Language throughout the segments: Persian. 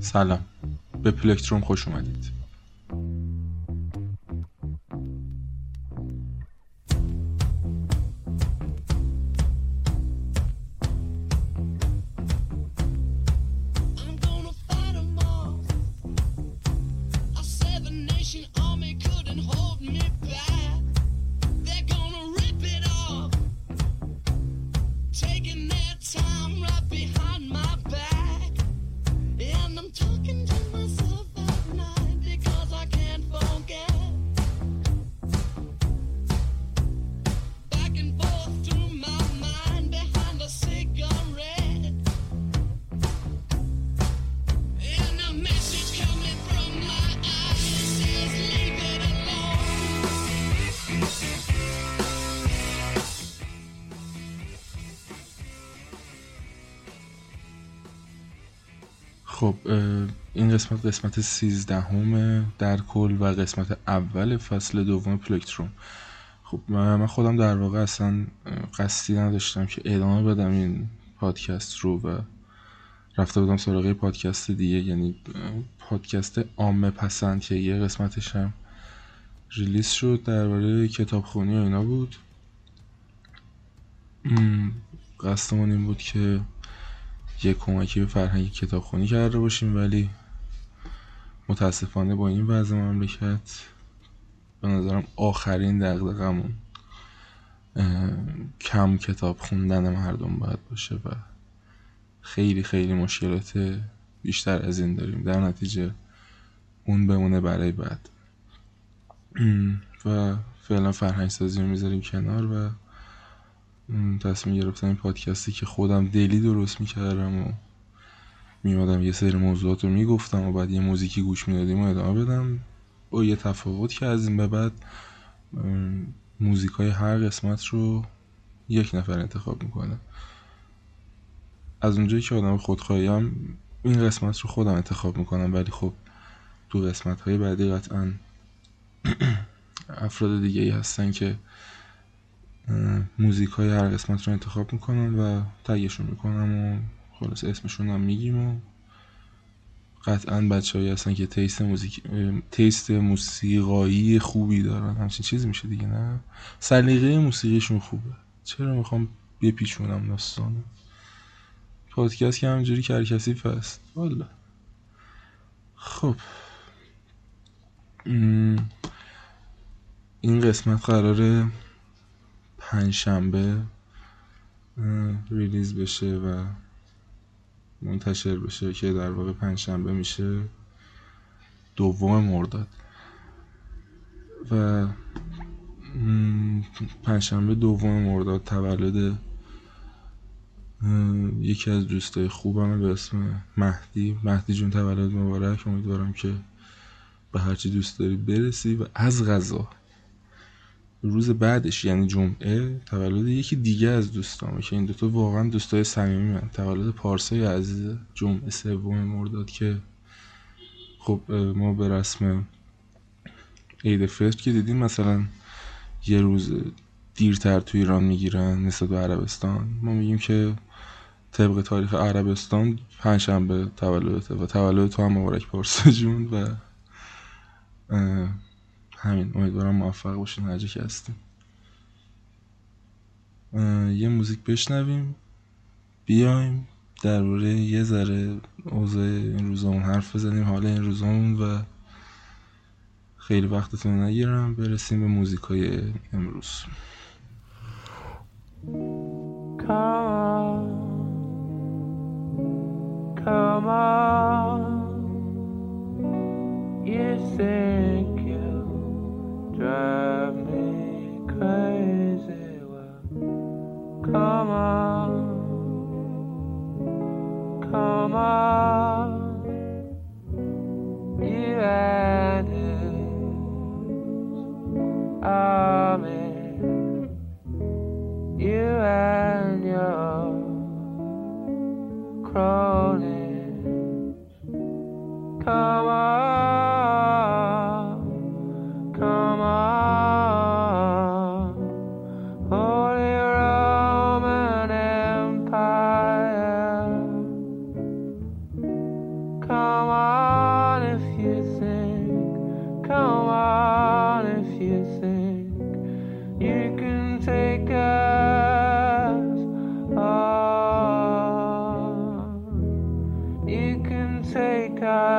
سلام. به پلکتروم خوش اومدید. قسمت سیزدهم در کل و قسمت اول فصل دوم پلکتروم خب من خودم در واقع اصلا قصدی نداشتم که ادامه بدم این پادکست رو و رفته بودم سراغ پادکست دیگه یعنی پادکست عامه پسند که یه قسمتش هم ریلیز شد درباره کتابخونی و اینا بود. قصدمون این بود که یه کمکی به فرهنگ کتابخونی کرده باشیم ولی متاسفانه با این وضع مملکت به نظرم آخرین دقدقمون کم کتاب خوندن مردم باید باشه و خیلی خیلی مشکلات بیشتر از این داریم. در نتیجه اون بمونه برای بعد. و فعلا فرهنگ سازی رو می‌ذاریم کنار و تصمیم گرفتم این پادکستی که خودم دلی درست می‌کردم و میمادم یه سری موضوعات رو می‌گفتم و بعد یه موزیکی گوش می‌دادیم و ادامه بدم. با یه تفاوت که از این به بعد موزیک های هر قسمت رو یک نفر انتخاب می‌کنه. از اونجایی که آدم خودخواهیم این قسمت رو خودم انتخاب می‌کنم ولی خب تو قسمت های بعدی قطعا افراد دیگه ای هستن که موزیک های هر قسمت رو انتخاب می‌کنم و tag شون می‌کنم و خلاص اسمشون هم میگیم و قطعا بچه هایی هستن که taste موزیک taste موسیقایی خوبی دارن. همچین چیزی میشه دیگه نه؟ سلیقه موسیقیشون خوبه. چرا می‌خوام بپیچونم داستانو پادکست که همجوری کرکسیف هست. والا. خب. این قسمت قراره پنجشنبه ریلیز بشه و منتشر بشه که در واقع پنجشنبه میشه دوم مرداد. و پنجشنبه دوم مرداد تولد یکی از دوستای خوبم به اسم مهدی. مهدی جون تولد مبارک. امیدوارم که به هرچی دوست داری برسی و از غذا روز بعدش یعنی جمعه تولد یکی دیگه از دوستامه که این دوتا واقعا دوستای صمیمی من. تولد پارسای عزیز جمعه سوم مرداد که خب ما به رسم عید فطر که دیدیم مثلا یه روز دیرتر تو ایران می‌گیرن نسبت به عربستان. ما میگیم که طبق تاریخ عربستان پنجشنبه تولدته و تولد تو هم مبارک پارسا جون و همین امیدوارم موفق باشین هر که هستیم یه موزیک بشنویم بیایم درباره یه ذره اوضاع این روزامون حرف بزنیم حال این روزامون و خیلی وقتتون نگیرم برسیم به موزیک های امروز Come on, sky.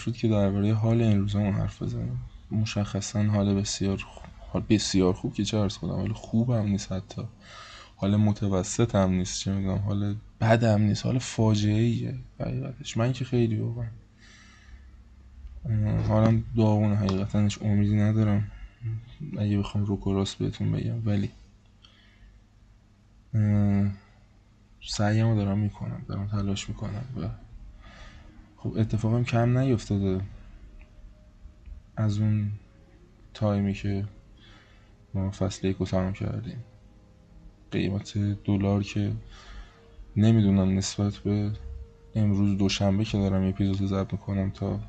شد که درباره حال این روزامون حرف بزنیم. مشخصا حال بسیار خوب حال بسیار خوب که چه عرض کنم حال خوب هم نیست حتی. حال متوسط هم نیست چه می‌دونم حال بد هم نیست حال فاجعه ایه حقیقتش. من که خیلی واقعا حالم داغونه. حقیقتا هیچ امیدی ندارم. اگه بخوام رو راست بهتون بگم. ولی اه، سعیمو دارم می‌کنم. دارم تلاش می‌کنم و خب اتفاقم کم نیفتاده. از اون تایمی که ما فصل یک تمام کردیم. قیمت دلار که نمی‌دونم نسبت به امروز دوشنبه که دارم اپیزود ضبط می‌کنم تا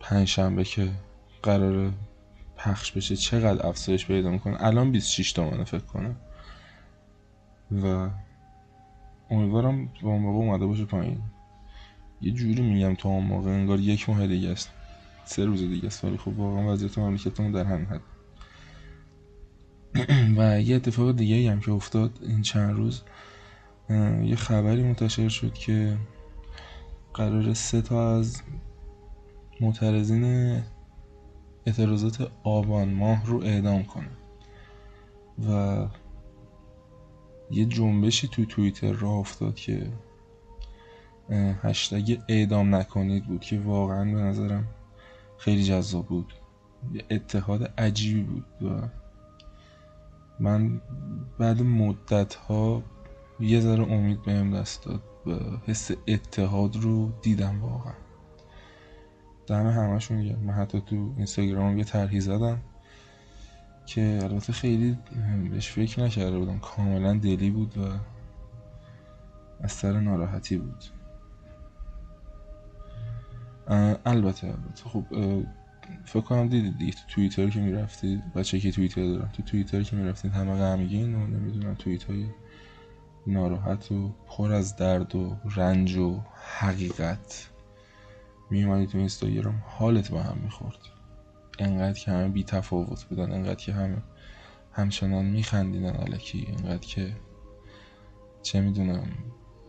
پنجشنبه که قرار پخش بشه چقدر افزایش پیدا می‌کنه؟ الان 26 تومنه فکر کنم. و امیدوارم با موقع اومده باشه پایین. یه جوری میگم تا اون موقع انگار یک ماه دیگه است. سه روز دیگه است. ولی خب واقعا وضعیت مملکتمون در همین حد. و یه اتفاق دیگه هم که افتاد این چند روز یه خبری منتشر شد که قرار سه تا از معترضین اعتراضات آبان ماه رو اعدام کنه. و یه جنبشی تو توییتر راه افتاد که هشتگ اعدام نکنید بود که واقعا به نظرم خیلی جذاب بود. یه اتحاد عجیبی بود. و من بعد مدت ها یه ذره امید بهم دست داد. و حس اتحاد رو دیدم واقعا. دم همشون گرم. من حتی تو اینستاگرام یه طرحی زدم که البته خیلی بهش فکر نکرده بودم. کاملا دلی بود و از سر ناراحتی بود. البته البته خب فکر کنم دیدید دیگه تو توییتر که می‌رفتید بچه که توییتر دارم تو توییتر که می‌رفتید همه غمگین و نمی‌دونم توییت های ناراحت و پر از درد و رنج و حقیقت. میومدی تو اینستاگرام حالت به هم می‌خورد. انقدر که همه بی تفاوت بودن انقدر که همه همچنان میخندیدن علکی انقدر که چه می‌دونم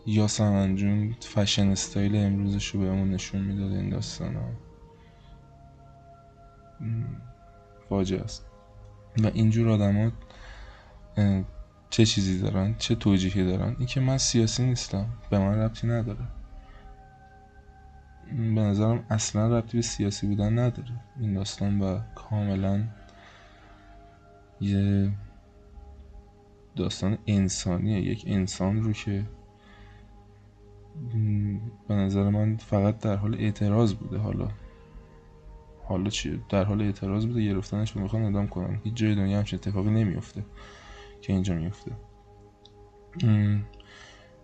یاسمن جون فشن استایل امروزش رو بهمون نشون می‌داد این داستان ها. فاجعه است. و اینجور آدما چه چیزی دارن؟ چه توجیهی دارن؟ اینکه من سیاسی نیستم. به من ربطی نداره. به نظرم اصلا ربطی به سیاسی بودن نداره. این داستان و کاملا یه داستان انسانیه. یک انسان رو که به نظر من فقط در حال اعتراض بوده. حالا حالا چیه در حال اعتراض بوده گرفتنش و می‌خوان اعدام کنن. هیچ جای دنیا همچین اتفاقی نمیفته که اینجا میفته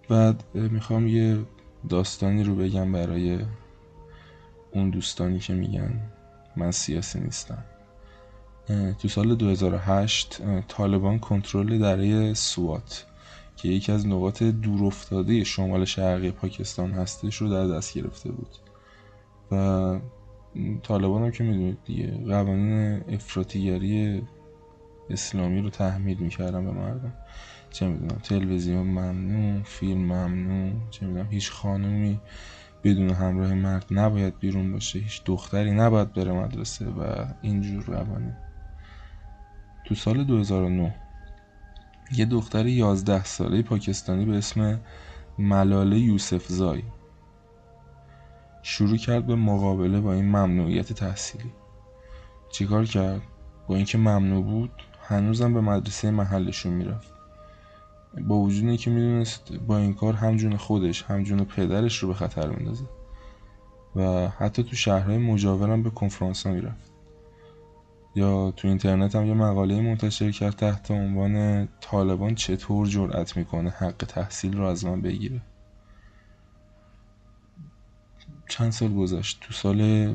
بعد می‌خوام یه داستانی رو بگم برای اون دوستانی که میگن من سیاسی نیستم. تو سال 2008 اه، طالبان کنترل دره سوات. که یکی از نقاط دورافتاده شمال شرقی پاکستان هستش رو در دست گرفته بود. و طالبان هم که می‌دونید دیگه قوانین افراطیگری اسلامی رو تحمیل می‌کردن به مردم. چه می‌دونم تلویزیون ممنوع فیلم ممنوع چه می‌دونم هیچ خانومی بدون همراه مرد نباید بیرون باشه هیچ دختری نباید بره مدرسه و اینجور قوانین. تو سال 2009 یه دختر 11 ساله پاکستانی به اسم ملاله یوسف زای. شروع کرد به مقابله با این ممنوعیت تحصیلی. چیکار کرد؟ با اینکه ممنوع بود هنوزم به مدرسه محلشون می‌رفت. با وجود اینکه می‌دونست با این کار هم جون خودش هم جون پدرش رو به خطر میندازه. و حتی تو شهرهای مجاورم به کنفرانس ها می‌رفت. یا تو اینترنت هم یه مقاله منتشر کرد تحت عنوان طالبان چطور جرأت می‌کنه حق تحصیل رو از من بگیره. چند سال گذشت. تو سال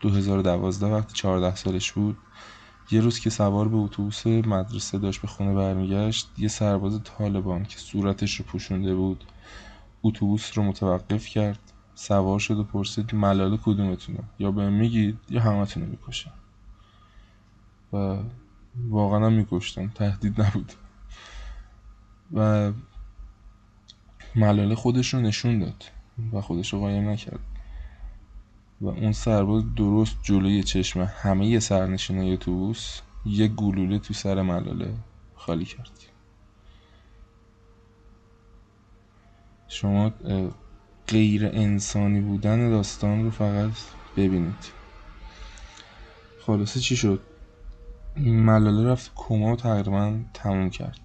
2012 وقتی 14 سالش بود یه روز که سوار به اتوبوس مدرسه داشت به خونه برمیگشت یه سرباز طالبان که صورتش رو پوشونده بود اتوبوس رو متوقف کرد سوار شد و پرسید ملاله کدومتونه؟ یا به میگید یا همتون رو می‌کشم. و واقعا هم میکشتن تهدید نبود. و ملاله خودش رو نشون داد و خودش رو قایم نکرد. و اون سرباز درست جلوی چشم همه سرنشینای اتوبوس یه گلوله تو سر ملاله خالی کرد. شما غیر انسانی بودن داستان رو فقط ببینید. خلاصه چی شد؟ ملاله رفت کما و تقریبا تموم کرد.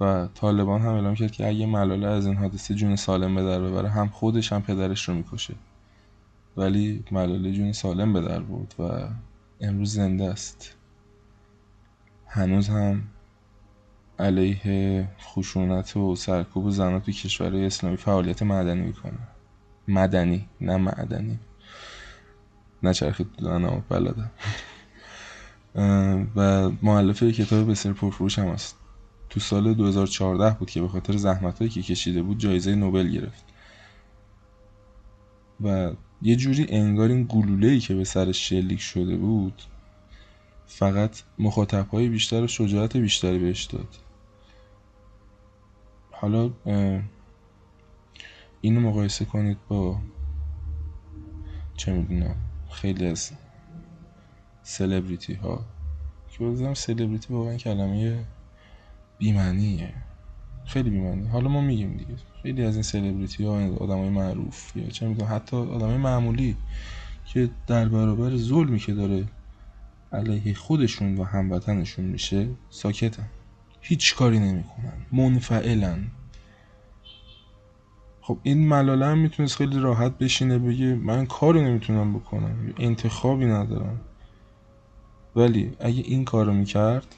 و طالبان هم اعلام کرد که اگه ملاله از این حادثه جون سالم به در ببره هم خودش هم پدرش رو می‌کشه. ولی ملاله جون سالم به در برد و امروز زنده است. هنوز هم علیه خشونت و سرکوب زنان تو کشورهای اسلامی فعالیت مدنی می‌کنه. مدنی نه معدنی. نچرخید تو دهنم بلدم و معلف کتاب بسیار پرفروش هم است تو سال 2014 بود که به خاطر زحمتهایی که کشیده بود جایزه نوبل گرفت. و یه جوری انگار این گلوله‌ای که به سرش شلیک شده بود فقط مخاطبهای بیشتر و شجاعت بیشتری بهش داد. حالا اینو مقایسه کنید با چه می‌دونم خیلی از سلبریتی ها که بازم سلبریتی واقعا کلمه بیمعنیه. خیلی بیمعنی. حالا ما میگیم دیگه. خیلی از این سلبریتی ها آدم های معروف یا چه می‌دونم حتی آدم های معمولی که در برابر ظلمی که داره علیه خودشون و هموطنشون میشه ساکتن. هیچ کاری نمی‌کنن. منفعلن. خب این ملاله هم می‌تونست خیلی راحت بشینه بگه من کاری نمی‌تونم بکنم. انتخابی ندارم. ولی اگه این کارو می‌کرد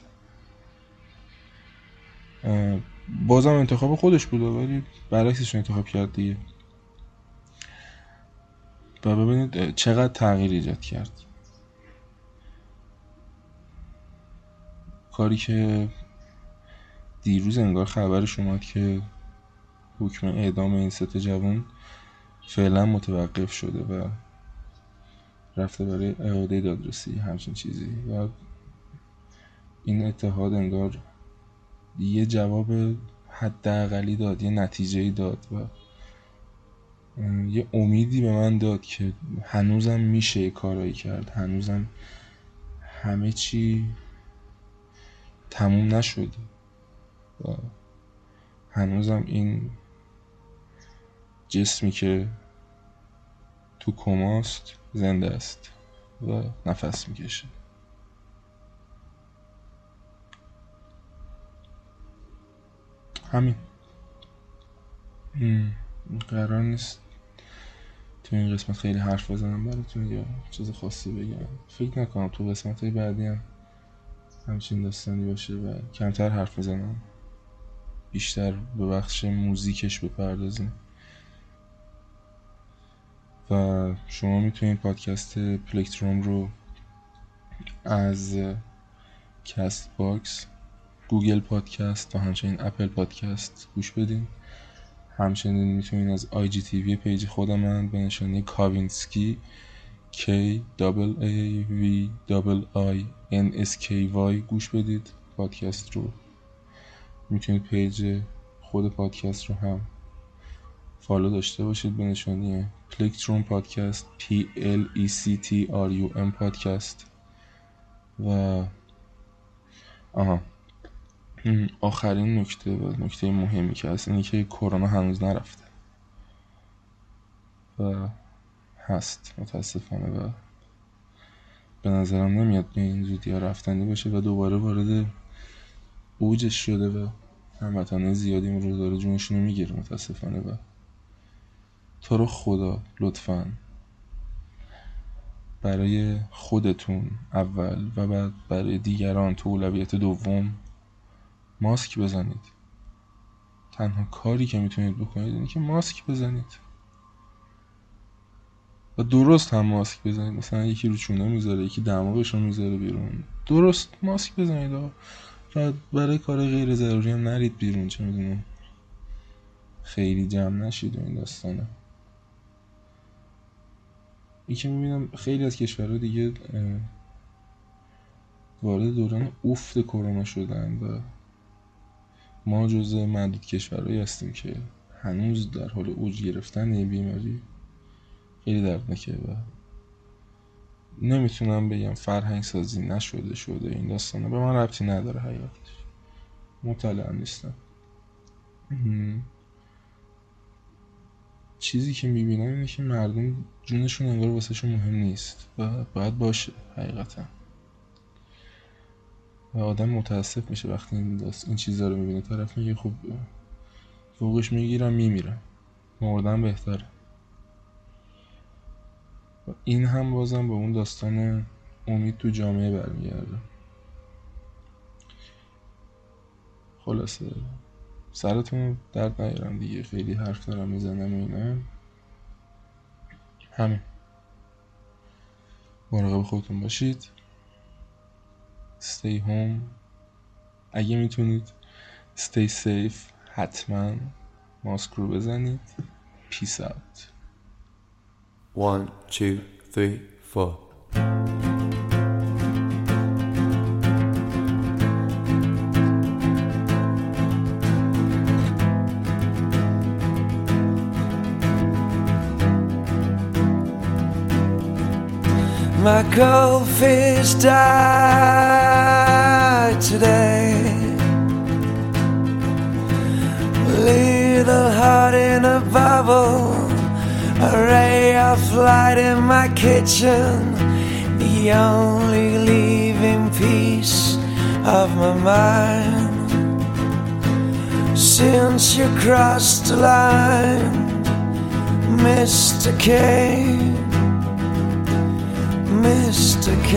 بازم انتخاب خودش بوده ولی برعکسش انتخاب کرد دیگه. و ببینید چقدر تغییر ایجاد کرد. کاری که دیروز انگار خبرش اومد که حکم اعدام این سه جوان فعلا متوقف شده و رفته برای اعاده دادرسی همچین چیزی. و این اتحاد انگار یه جواب حداقلی داد یه نتیجه داد و یه امیدی به من داد که هنوزم میشه کارایی کرد. هنوزم همه چی تموم نشده و هنوزم این جسمی که تو کماست زنده است و نفس می‌کشه. همین. قرار نیست تو این قسمت خیلی حرف بزنم براتون یا چیز خاصی بگم. فکر نکنم تو قسمت های بعدی هم همچین داستانی باشه و کمتر حرف بزنم. بیشتر به بخش موزیکش بپردازیم. و شما می‌تونید پادکست Plectrum رو از Castbox Google Podcast و همچنین Apple Podcast گوش بدین. همچنین می‌تونید از IGTV page خودم من به نشانی Kavinsky K A V I N S K Y گوش بدید. پادکست رو می‌تونید page خود پادکست رو هم follow داشته باشید به نشانی Plectrum Podcast P L E C T R U M پادکست و آها. آخرین نکته و نکته مهمی که هست اینه که کرونا هنوز نرفته. و هست متاسفانه. و به نظرم نمیاد به این زودی ها رفتنی باشه و دوباره وارد اوجش شده و هموطنه زیادی رو داره جونشون رو می‌گیره متاسفانه. و تو رو خدا لطفا. برای خودتون اول و بعد برای دیگران تو اولویت دوم ماسک بزنید. تنها کاری که می‌تونید بکنید اینه که ماسک بزنید. و درست هم ماسک بزنید. مثلا یکی رو چونه می‌ذاره یکی دماغش رو می‌ذاره بیرون. درست ماسک بزنید آقا. و برای کار غیر ضروری هم نرید بیرون چه می‌دونم. خیلی جمع نشید و این داستانه. که می‌بینم خیلی از کشورها دیگه وارد دوران افت کرونا شدن و ما جزء معدود کشورهایی هستیم که هنوز در حال اوج گرفتن این بیماری خیلی دردناکه و نمی‌تونم بگم فرهنگ سازی نشده شده این داستانه به من ربطی نداره حقیقتش مطلع نیستم. چیزی که می‌بینم اینه که مردم جونشون انگار واسهشون مهم نیست و باید باشه حقیقتا. و آدم متاسف میشه وقتی این. این چیزا رو می‌بینه. طرف میگه خب فوقش می‌گیرم میمیرم. مردن بهتره. و این هم بازم به اون داستان امید تو جامعه برمیگرده. خلاصه. سرتون درد نیارم دیگه. خیلی حرف دارم می‌زنم اینا. همین. مراقب خودتون باشید. Stay home. اگه می‌تونید stay safe حتما ماسک رو بزنید. Peace out. One, two, three, four. Goldfish died today. Little heart in a bubble, a ray of light in my kitchen, the only living piece of my mind. Since you crossed the line, Mr. Kane. Mr. K.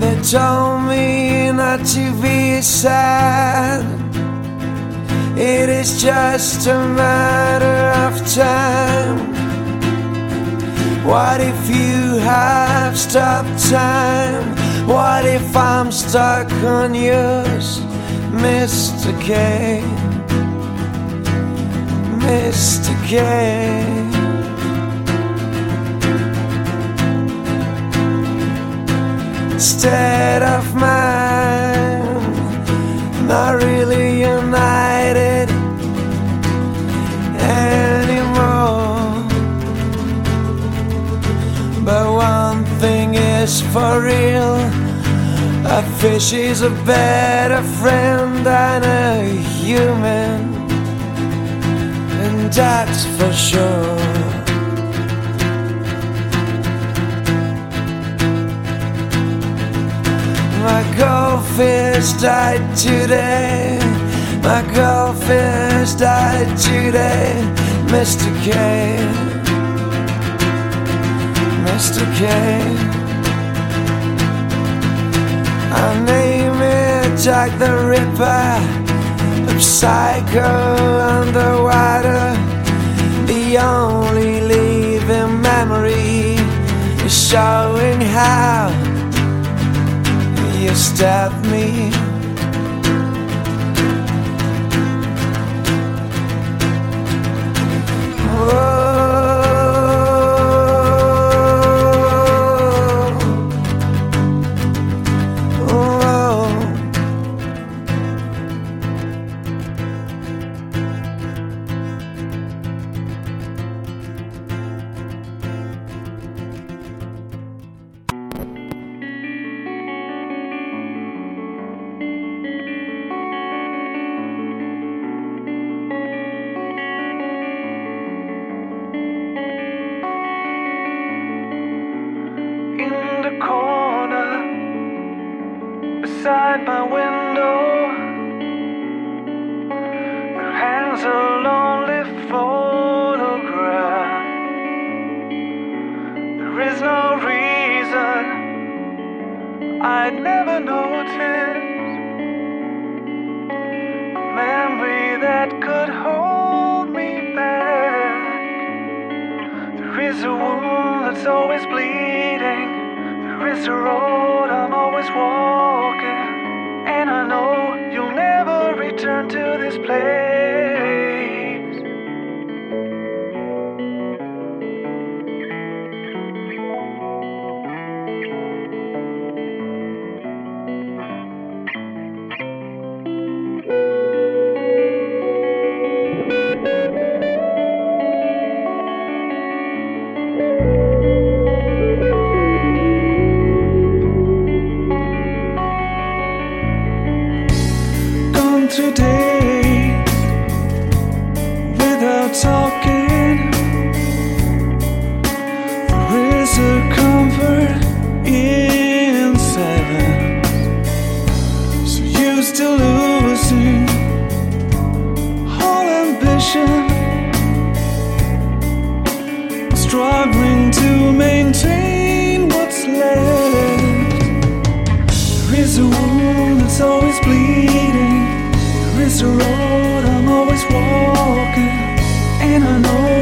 They told me not to be sad. It is just a matter of time. What if you have stopped time? What if I'm stuck on yours, Mr. K? K. Instead of mine, not really united anymore. But one thing is for real. A fish is a better friend than a human that's for sure. My goldfish died today. My goldfish died today, Mr. K. Mr. K. I name it Jack the Ripper psycho underwater. The only living memory is showing how you stabbed me. it's a road I'm always walking, and I know you'll never return to this place. is always bleeding. There is a road I'm always walking, and I know.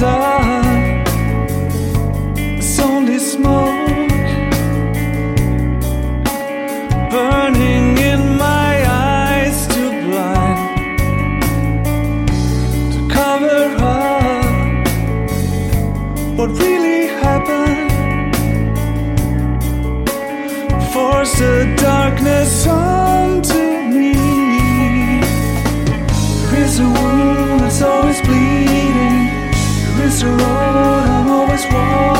love. It's a road I'm always walking.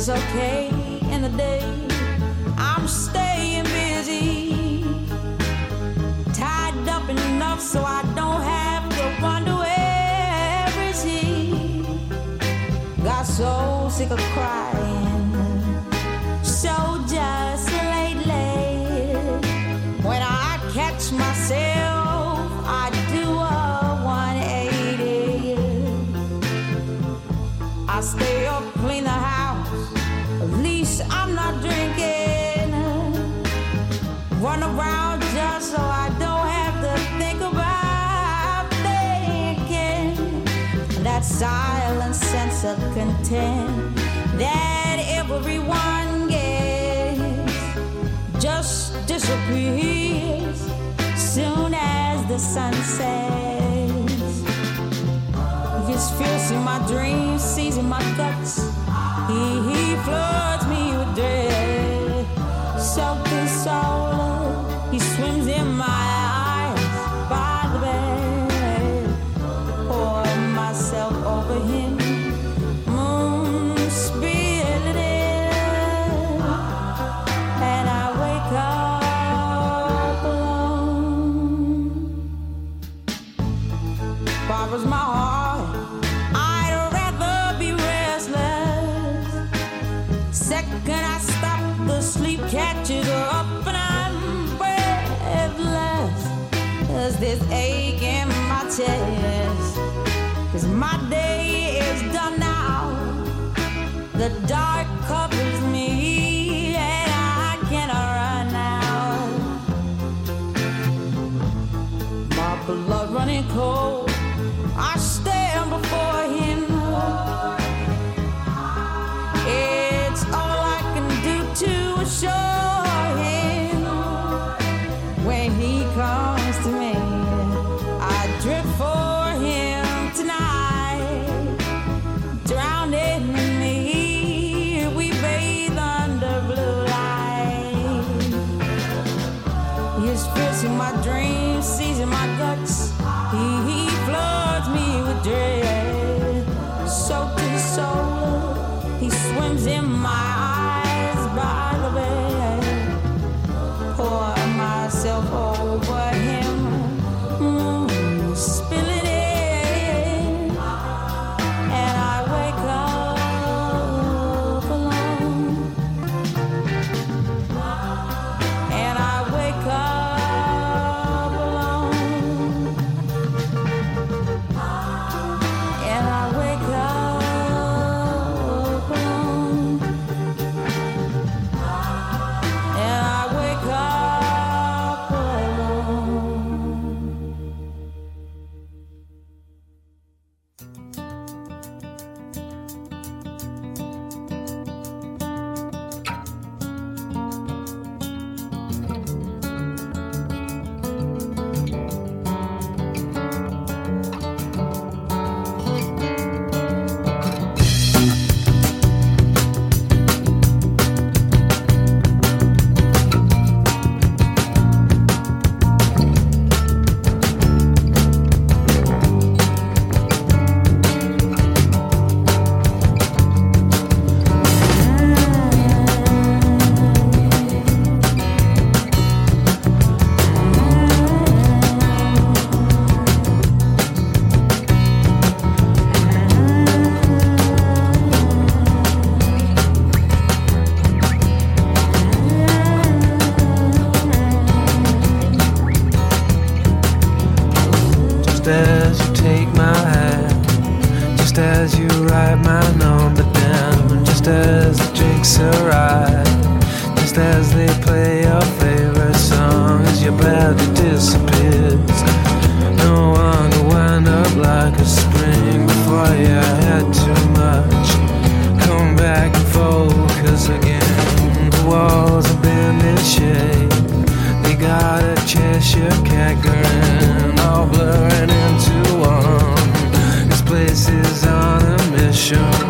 It's okay in the day. I'm staying busy. Tied up enough so I don't have to wonder where is he. Got so sick of crying. Silent sense of content that everyone gets just disappears soon as the sun sets. This fierce in my dreams, seizing my guts. He, he floods me with dread. Soaked soul, tell write my number down just as the drinks arrive. Just as they play your favorite song as your body disappears. No longer wind up like a spring before you had too much. Come back and focus again. The walls have been in shape. They gotta chase your ocean.